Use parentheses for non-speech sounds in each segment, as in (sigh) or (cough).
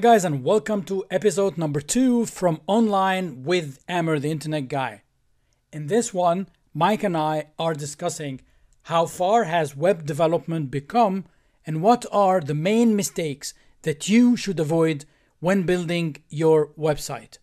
guys, and welcome to episode number two from Online with Amer, the Internet Guy. In this one, Mike and I are discussing how far has web development become and what are the main mistakes that you should avoid when building your website.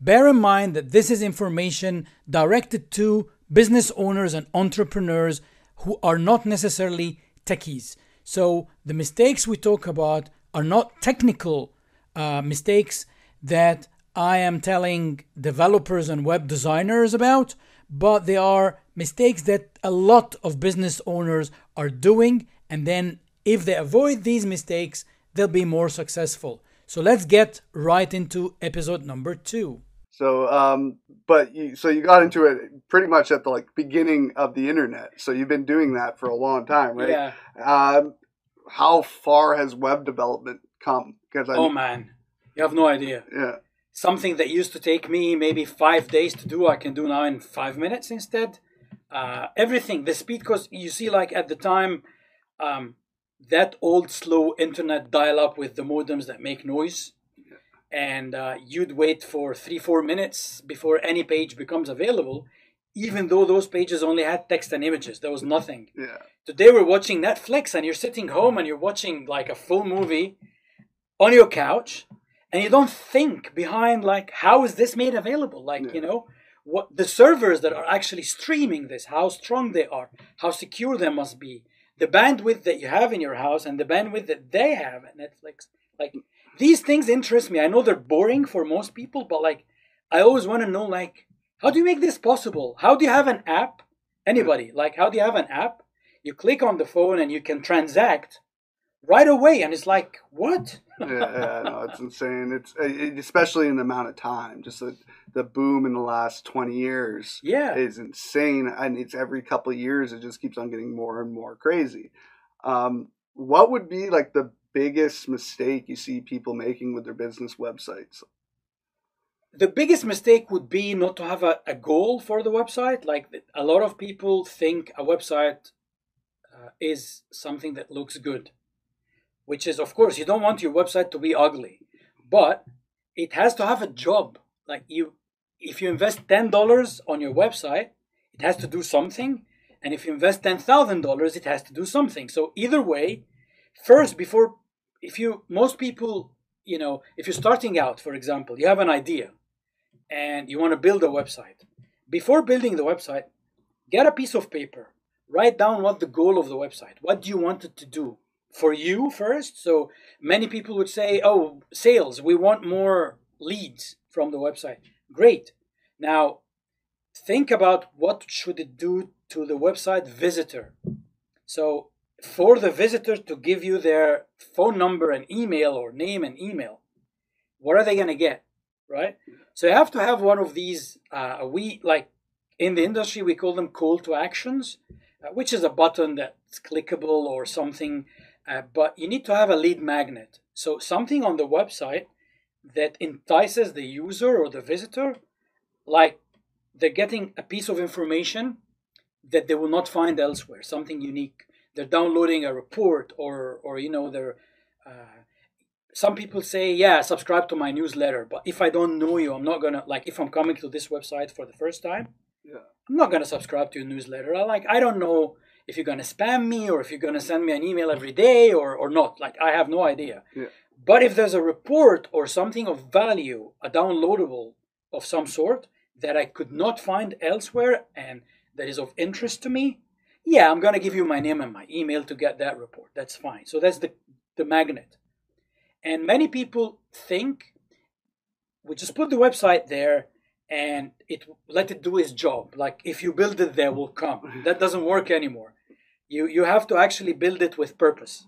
Bear in mind that this is information directed to business owners and entrepreneurs who are not necessarily techies. So the mistakes we talk about are not technical uh, mistakes that I am telling developers and web designers about, but they are mistakes that a lot of business owners are doing. And then, if they avoid these mistakes, they'll be more successful. So, let's get right into episode number two. So, um, but you, so you got into it pretty much at the like beginning of the internet. So you've been doing that for a long time, right? Yeah. Um, how far has web development come? Because oh man, you have no idea. Yeah. Something that used to take me maybe five days to do, I can do now in five minutes instead. Uh, everything, the speed, because you see, like at the time, um, that old slow internet dial up with the modems that make noise. And uh, you'd wait for three, four minutes before any page becomes available, even though those pages only had text and images. There was nothing. Yeah. Today we're watching Netflix and you're sitting home and you're watching like a full movie on your couch and you don't think behind like how is this made available? Like yeah. you know what the servers that are actually streaming this how strong they are how secure they must be the bandwidth that you have in your house and the bandwidth that they have at netflix. Like these things interest me. I know they're boring for most people but like i always want to know like how do you make this possible? How do you have an app? Anybody like how do you have an app? You click on the phone and you can transact right away and it's like what yeah, yeah, no, it's insane. It's it, especially in the amount of time. Just the the boom in the last twenty years. Yeah, is insane, and it's every couple of years it just keeps on getting more and more crazy. Um, what would be like the biggest mistake you see people making with their business websites? The biggest mistake would be not to have a, a goal for the website. Like a lot of people think a website uh, is something that looks good which is of course you don't want your website to be ugly but it has to have a job. Like you if you invest $10 on your website it has to do something and if you invest $10000 it has to do something. So either way first before if you most people you know if you're starting out for example you have an idea and you want to build a website before building the website get a piece of paper write down what the goal of the website what do you want it to do for you first. So many people would say, "Oh, sales, we want more leads from the website." Great. Now, think about what should it do to the website visitor. So, for the visitor to give you their phone number and email or name and email, what are they going to get, right? So you have to have one of these. Uh, we like in the industry we call them call to actions, uh, which is a button that's clickable or something uh, but you need to have a lead magnet. So something on the website that entices the user or the visitor, like they're getting a piece of information that they will not find elsewhere, something unique. They're downloading a report or, or you know, they're. Uh, some people say, yeah, subscribe to my newsletter, but if I don't know you, I'm not gonna like. If I'm coming to this website for the first time, yeah. I'm not gonna subscribe to your newsletter. I like I don't know if you're going to spam me or if you're going to send me an email every day or, or not. Like, I have no idea. Yeah. But if there's a report or something of value, a downloadable of some sort that I could not find elsewhere and that is of interest to me, yeah, I'm going to give you my name and my email to get that report. That's fine. So that's the, the magnet. And many people think we just put the website there and it let it do its job. Like if you build it, there, will come. Mm-hmm. That doesn't work anymore. You you have to actually build it with purpose.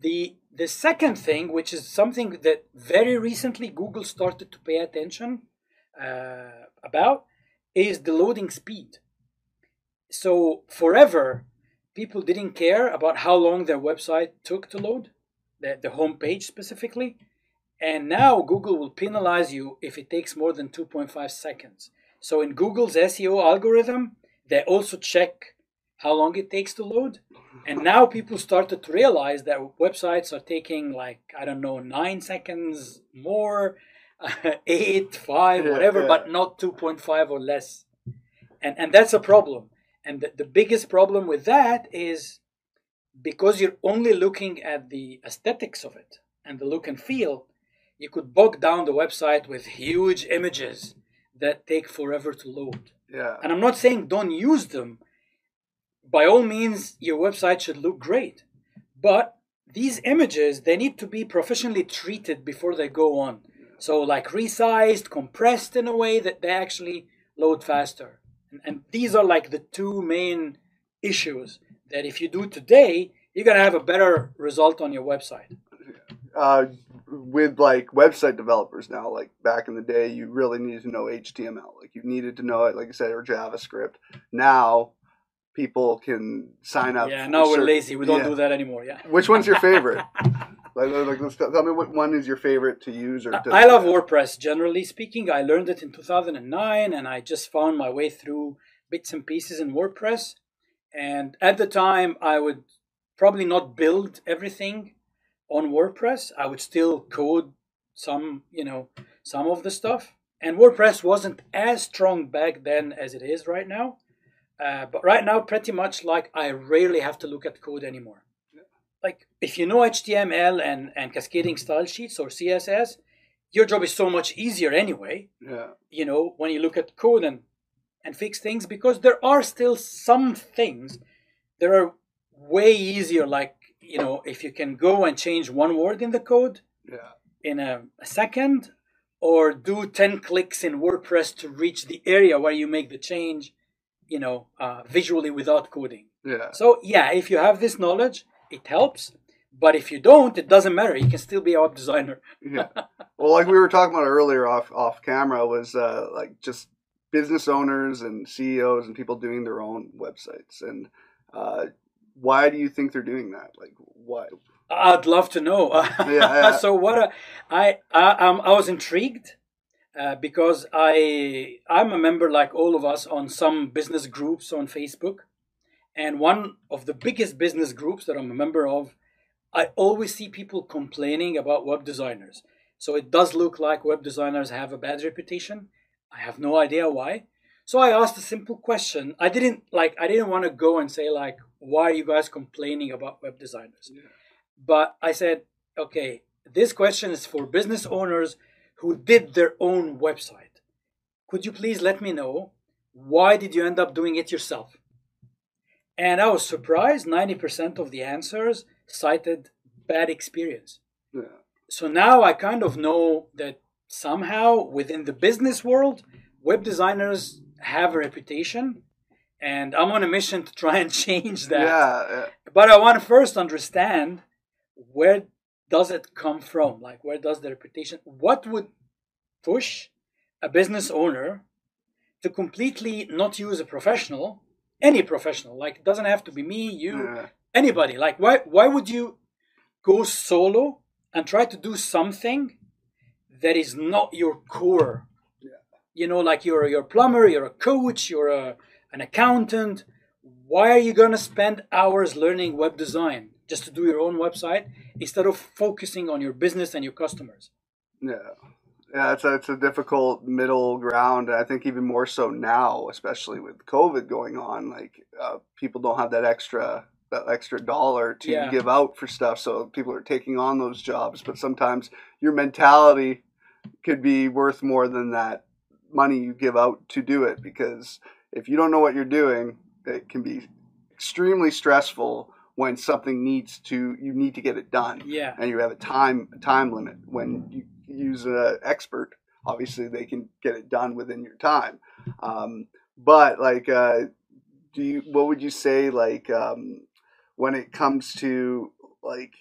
The the second thing, which is something that very recently Google started to pay attention uh, about, is the loading speed. So forever, people didn't care about how long their website took to load, the, the home page specifically. And now Google will penalize you if it takes more than 2.5 seconds. So in Google's SEO algorithm, they also check how long it takes to load. And now people started to realize that websites are taking like, I don't know, nine seconds more, (laughs) eight, five, Yeah, whatever, yeah. but not 2.5 or less. And, and that's a problem. And the, the biggest problem with that is because you're only looking at the aesthetics of it and the look and feel, you could bog down the website with huge images that take forever to load. Yeah. And I'm not saying don't use them. By all means, your website should look great. But these images, they need to be professionally treated before they go on. So, like resized, compressed in a way that they actually load faster. And, and these are like the two main issues that if you do today, you're going to have a better result on your website. uh, with like website developers now, like back in the day, you really needed to know HTML. Like you needed to know it, like I said, or JavaScript. Now people can sign up. Yeah, now we're certain- lazy. We don't yeah. do that anymore. Yeah. Which one's your favorite? (laughs) like, like, let's tell me what one is your favorite to use or. To, I love WordPress generally speaking. I learned it in 2009 and I just found my way through bits and pieces in WordPress. And at the time, I would probably not build everything on WordPress. I would still code some, you know, some of the stuff. And WordPress wasn't as strong back then as it is right now. Uh, but right now, pretty much like I rarely have to look at code anymore. Like if you know HTML and, and cascading style sheets or CSS, your job is so much easier anyway. Yeah. You know, when you look at code and and fix things, because there are still some things that are way easier. Like you know, if you can go and change one word in the code Yeah. in a, a second, or do ten clicks in WordPress to reach the area where you make the change, you know, uh, visually without coding. Yeah. So yeah, if you have this knowledge, it helps. But if you don't, it doesn't matter. You can still be a web designer. yeah. Well, like we were talking about earlier off off camera was uh, like just business owners and CEOs and people doing their own websites. And uh, why do you think they're doing that? Like, why? I'd love to know. yeah. (laughs) so what? A, I I um, I was intrigued uh, because I I'm a member like all of us on some business groups on Facebook, and one of the biggest business groups that I'm a member of, I always see people complaining about web designers. So it does look like web designers have a bad reputation. I have no idea why. So I asked a simple question. I didn't like I didn't want to go and say like why are you guys complaining about web designers? Yeah. But I said, okay, this question is for business owners who did their own website. Could you please let me know why did you end up doing it yourself? And I was surprised 90% of the answers cited bad experience. Yeah. So now I kind of know that somehow within the business world, web designers have a reputation and I'm on a mission to try and (laughs) change that. Yeah. yeah. But I want to first understand where does it come from? Like where does the reputation what would push a business owner to completely not use a professional, any professional, like it doesn't have to be me, you, Yeah. anybody. Like why why would you go solo and try to do something that is not your core? Yeah. You know, like you're you're a plumber, you're a coach, you're a an accountant. Why are you gonna spend hours learning web design just to do your own website instead of focusing on your business and your customers? Yeah. Yeah, it's a, it's a difficult middle ground. I think even more so now, especially with COVID going on, like uh, people don't have that extra that extra dollar to Yeah. give out for stuff. So people are taking on those jobs, but sometimes your mentality could be worth more than that money you give out to do it. Because if you don't know what you're doing, it can be extremely stressful when something needs to you need to get it done Yeah. and you have a time time limit. When you use an expert, obviously they can get it done within your time. Um, but like, uh, do you? What would you say? Like, um, when it comes to like,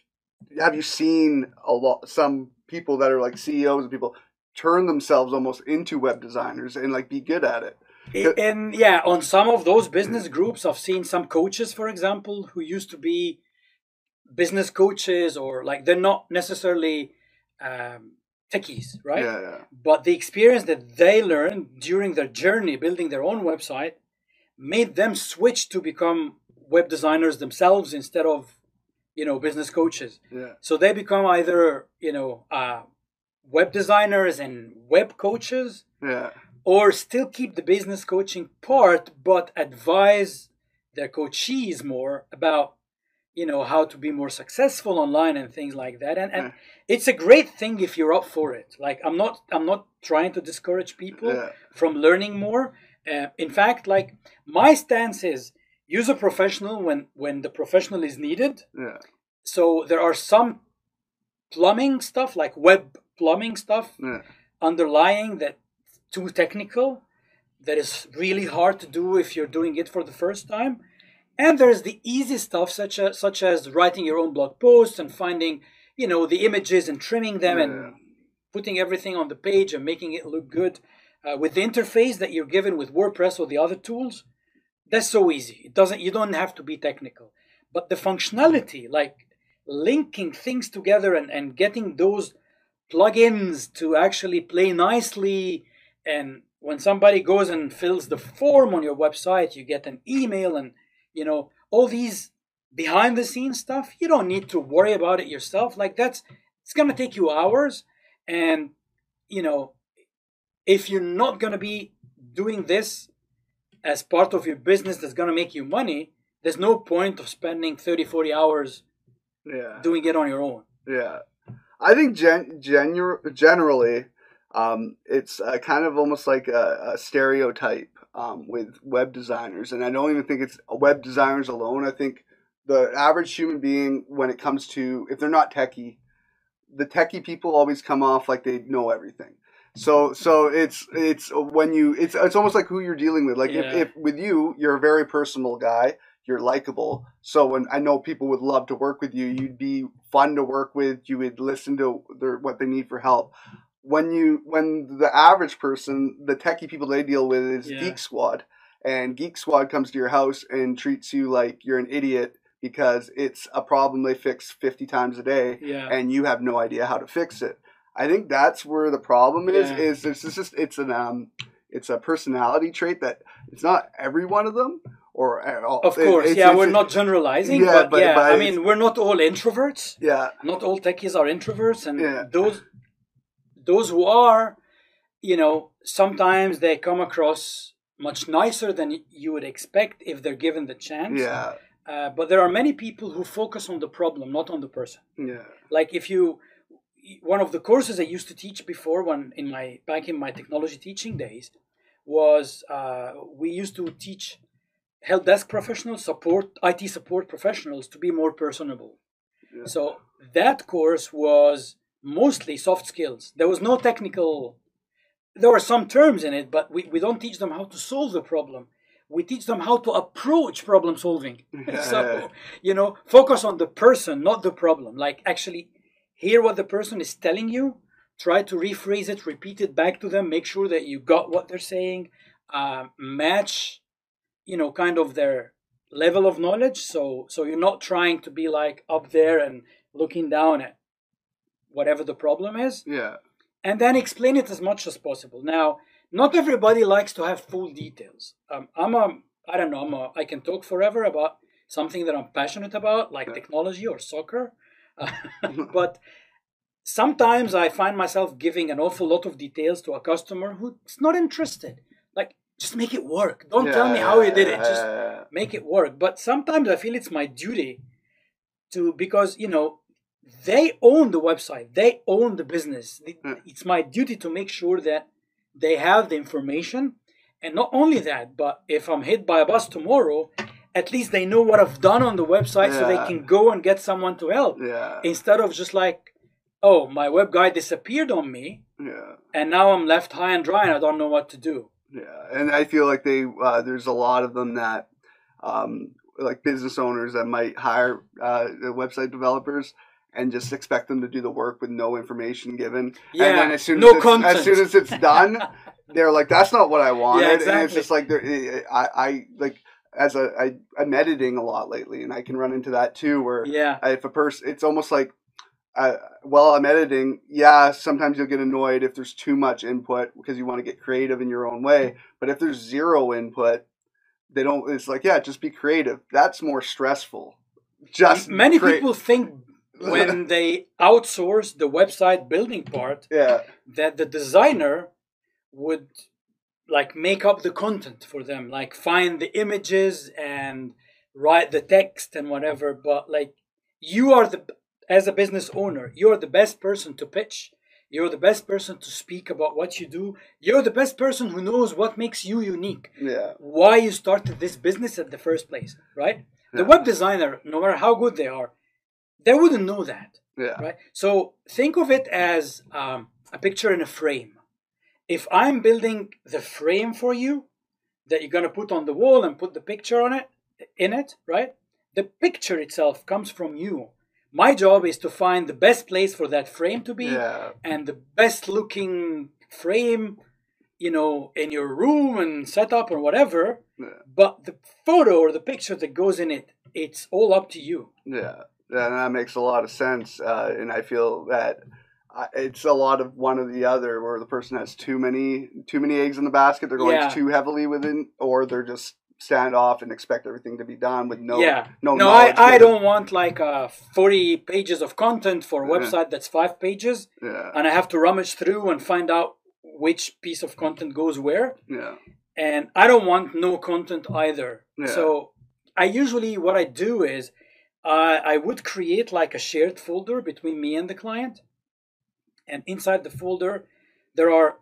have you seen a lot some people that are like CEOs and people turn themselves almost into web designers and like be good at it? And yeah, on some of those business groups, I've seen some coaches, for example, who used to be business coaches or like they're not necessarily um, techies, right? Yeah, yeah, But the experience that they learned during their journey building their own website made them switch to become web designers themselves instead of you know business coaches. Yeah. So they become either you know uh, web designers and web coaches, Yeah. Or still keep the business coaching part, but advise their coachees more about you know how to be more successful online and things like that. And and Yeah. it's a great thing if you're up for it. Like I'm not I'm not trying to discourage people Yeah. from learning more. Uh, in fact, like my stance is use a professional when when the professional is needed. Yeah. So there are some plumbing stuff like web plumbing stuff Yeah. underlying that too technical that is really hard to do if you're doing it for the first time. And there's the easy stuff such as such as writing your own blog posts and finding you know the images and trimming them Yeah. and putting everything on the page and making it look good uh, with the interface that you're given with wordpress or the other tools that's so easy. It doesn't you don't have to be technical. But the functionality like linking things together and, and getting those plugins to actually play nicely and when somebody goes and fills the form on your website you get an email and you know all these behind the scenes stuff you don't need to worry about it yourself. Like that's it's going to take you hours. And you know if you're not going to be doing this as part of your business that's going to make you money there's no point of spending 30 40 hours Yeah. doing it on your own. Yeah, I think gen- genu- generally, um, it's uh, kind of almost like a, a stereotype um, with web designers, and I don't even think it's web designers alone. I think the average human being, when it comes to if they're not techie, the techie people always come off like they know everything. So, so it's it's when you it's it's almost like who you're dealing with. Like Yeah. if, if with you, you're a very personal guy you're likable. So when I know people would love to work with you, you'd be fun to work with. You would listen to their what they need for help. When you when the average person, the techie people they deal with is Yeah. Geek Squad, and Geek Squad comes to your house and treats you like you're an idiot because it's a problem they fix 50 times a day yeah and you have no idea how to fix it. I think that's where the problem is. Yeah. Is it's just it's an um it's a personality trait that it's not every one of them or at all. Of It- course, it's- yeah, it's- we're not generalizing, Yeah, but, but- yeah, but I mean, we're not all introverts. Yeah, Not all techies are introverts, and Yeah. those those who are, you know, sometimes they come across much nicer than you would expect if they're given the chance. yeah, Uh, but there are many people who focus on the problem, not on the person. yeah, Like if you, one of the courses I used to teach before, when in my back in my technology teaching days, was uh, we used to teach help desk professionals, support IT support professionals to be more personable. Yeah. So that course was mostly soft skills. There was no technical. There were some terms in it, but we, we don't teach them how to solve the problem. We teach them how to approach problem solving. (laughs) so you know, focus on the person, not the problem. Like actually hear what the person is telling you, try to rephrase it, repeat it back to them, make sure that you got what they're saying, uh, match, you know, kind of their level of knowledge. So so you're not trying to be like up there and looking down at whatever the problem is yeah, and then explain it as much as possible. Now, not everybody likes to have full details. Um, I'm a, I don't know, I'm a, I can talk forever about something that I'm passionate about, like Yeah. technology or soccer. (laughs) (laughs) but sometimes I find myself giving an awful lot of details to a customer who's not interested. Like, just make it work. Don't tell me how you did it. Just make it work. But sometimes I feel it's my duty to because you know they own the website, they own the business. Hmm. It's my duty to make sure that they have the information, and not only that, but if I'm hit by a bus tomorrow, at least they know what I've done on the website, so they can go and get someone to help yeah, instead of just like, oh, my web guy disappeared on me, yeah. and now I'm left high and dry, and I don't know what to do. Yeah, and I feel like they uh, there's a lot of them that um, like business owners that might hire uh, website developers and just expect them to do the work with no information given. Yeah, and then as soon no as it's, as soon as it's (laughs) done, they're like, "That's not what I wanted." And it's just like I I like as a I, I'm editing a lot lately, and I can run into that too, where Yeah, if a person it's almost like uh, while i'm editing yeah sometimes you'll get annoyed if there's too much input because you want to get creative in your own way but if there's zero input they don't. It's like yeah, just be creative. That's more stressful. Just Many crea- people think when (laughs) they outsource the website building part Yeah, that the designer would like make up the content for them, like find the images and write the text and whatever. But like you are the as a business owner, you're the best person to pitch. You're the best person to speak about what you do. You're the best person who knows what makes you unique. yeah, Why you started this business at the first place, right? The web designer, no matter how good they are, they wouldn't know that yeah, right? So think of it as um, a picture in a frame. If I'm building the frame for you that you're gonna put on the wall and put the picture on it, in it, right? The picture itself comes from you. My job is to find the best place for that frame to be yeah, and the best looking frame, you know, in your room and setup or whatever. Yeah. But the photo or the picture that goes in it, it's all up to you. yeah. Yeah, and that makes a lot of sense. Uh, and I feel that it's a lot of one or the other, where the person has too many too many eggs in the basket. They're going Yeah. too heavily within, or they're just stand off and expect everything to be done with no yeah no no I, I don't want like uh, 40 pages of content for a Yeah. website that's five pages yeah and i have to rummage through and find out which piece of content goes where yeah and i don't want no content either Yeah. so i usually what i do is uh, i would create like a shared folder between me and the client. And inside the folder there are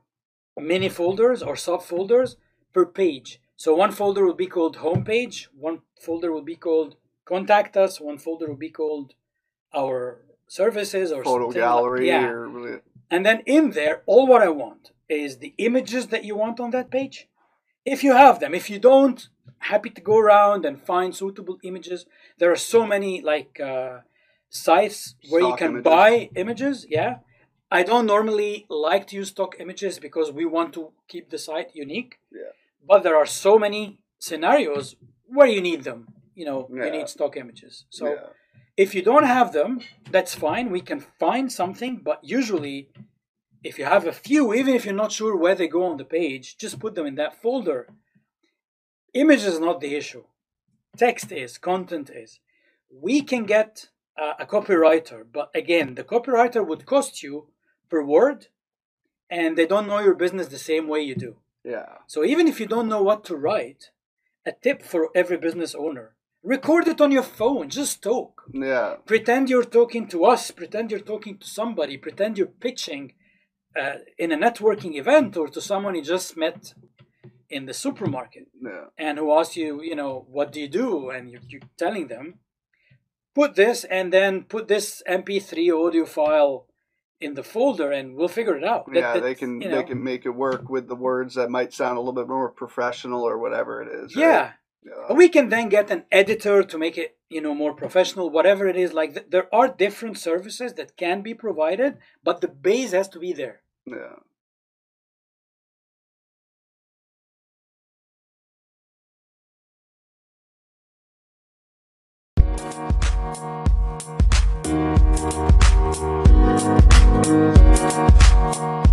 many folders or subfolders per page. So one folder will be called homepage one folder will be called contact us one folder will be called our services or photo like- gallery yeah. or and then in there, all what I want is the images that you want on that page. If you have them, if you don't, happy to go around and find suitable images. There are so many like uh, sites where you can images. buy images. Yeah, I don't normally like to use stock images because we want to keep the site unique. Yeah. But there are so many scenarios where you need them. You know, Yeah. you need stock images. So yeah if you don't have them, that's fine. We can find something, but usually, if you have a few, even if you're not sure where they go on the page, just put them in that folder. Image is not the issue, text is, content is. We can get uh, a copywriter, but again, the copywriter would cost you per word, and they don't know your business the same way you do. yeah So even if you don't know what to write, a tip for every business owner record it on your phone, just talk yeah pretend you're talking to us pretend you're talking to somebody pretend you're pitching uh, in a networking event or to someone you just met in the supermarket yeah. and who asks you you know what do you do? And you're, you're telling them put this and then put this mp3 audio file in the folder and we'll figure it out. That- yeah they can you they can make it work with the words that might sound a little bit more professional or whatever it is right? yeah. Yeah. We can then get an editor to make it you know more professional whatever it is. Like th- there are different services that can be provided but the base has to be there. Yeah Thank you.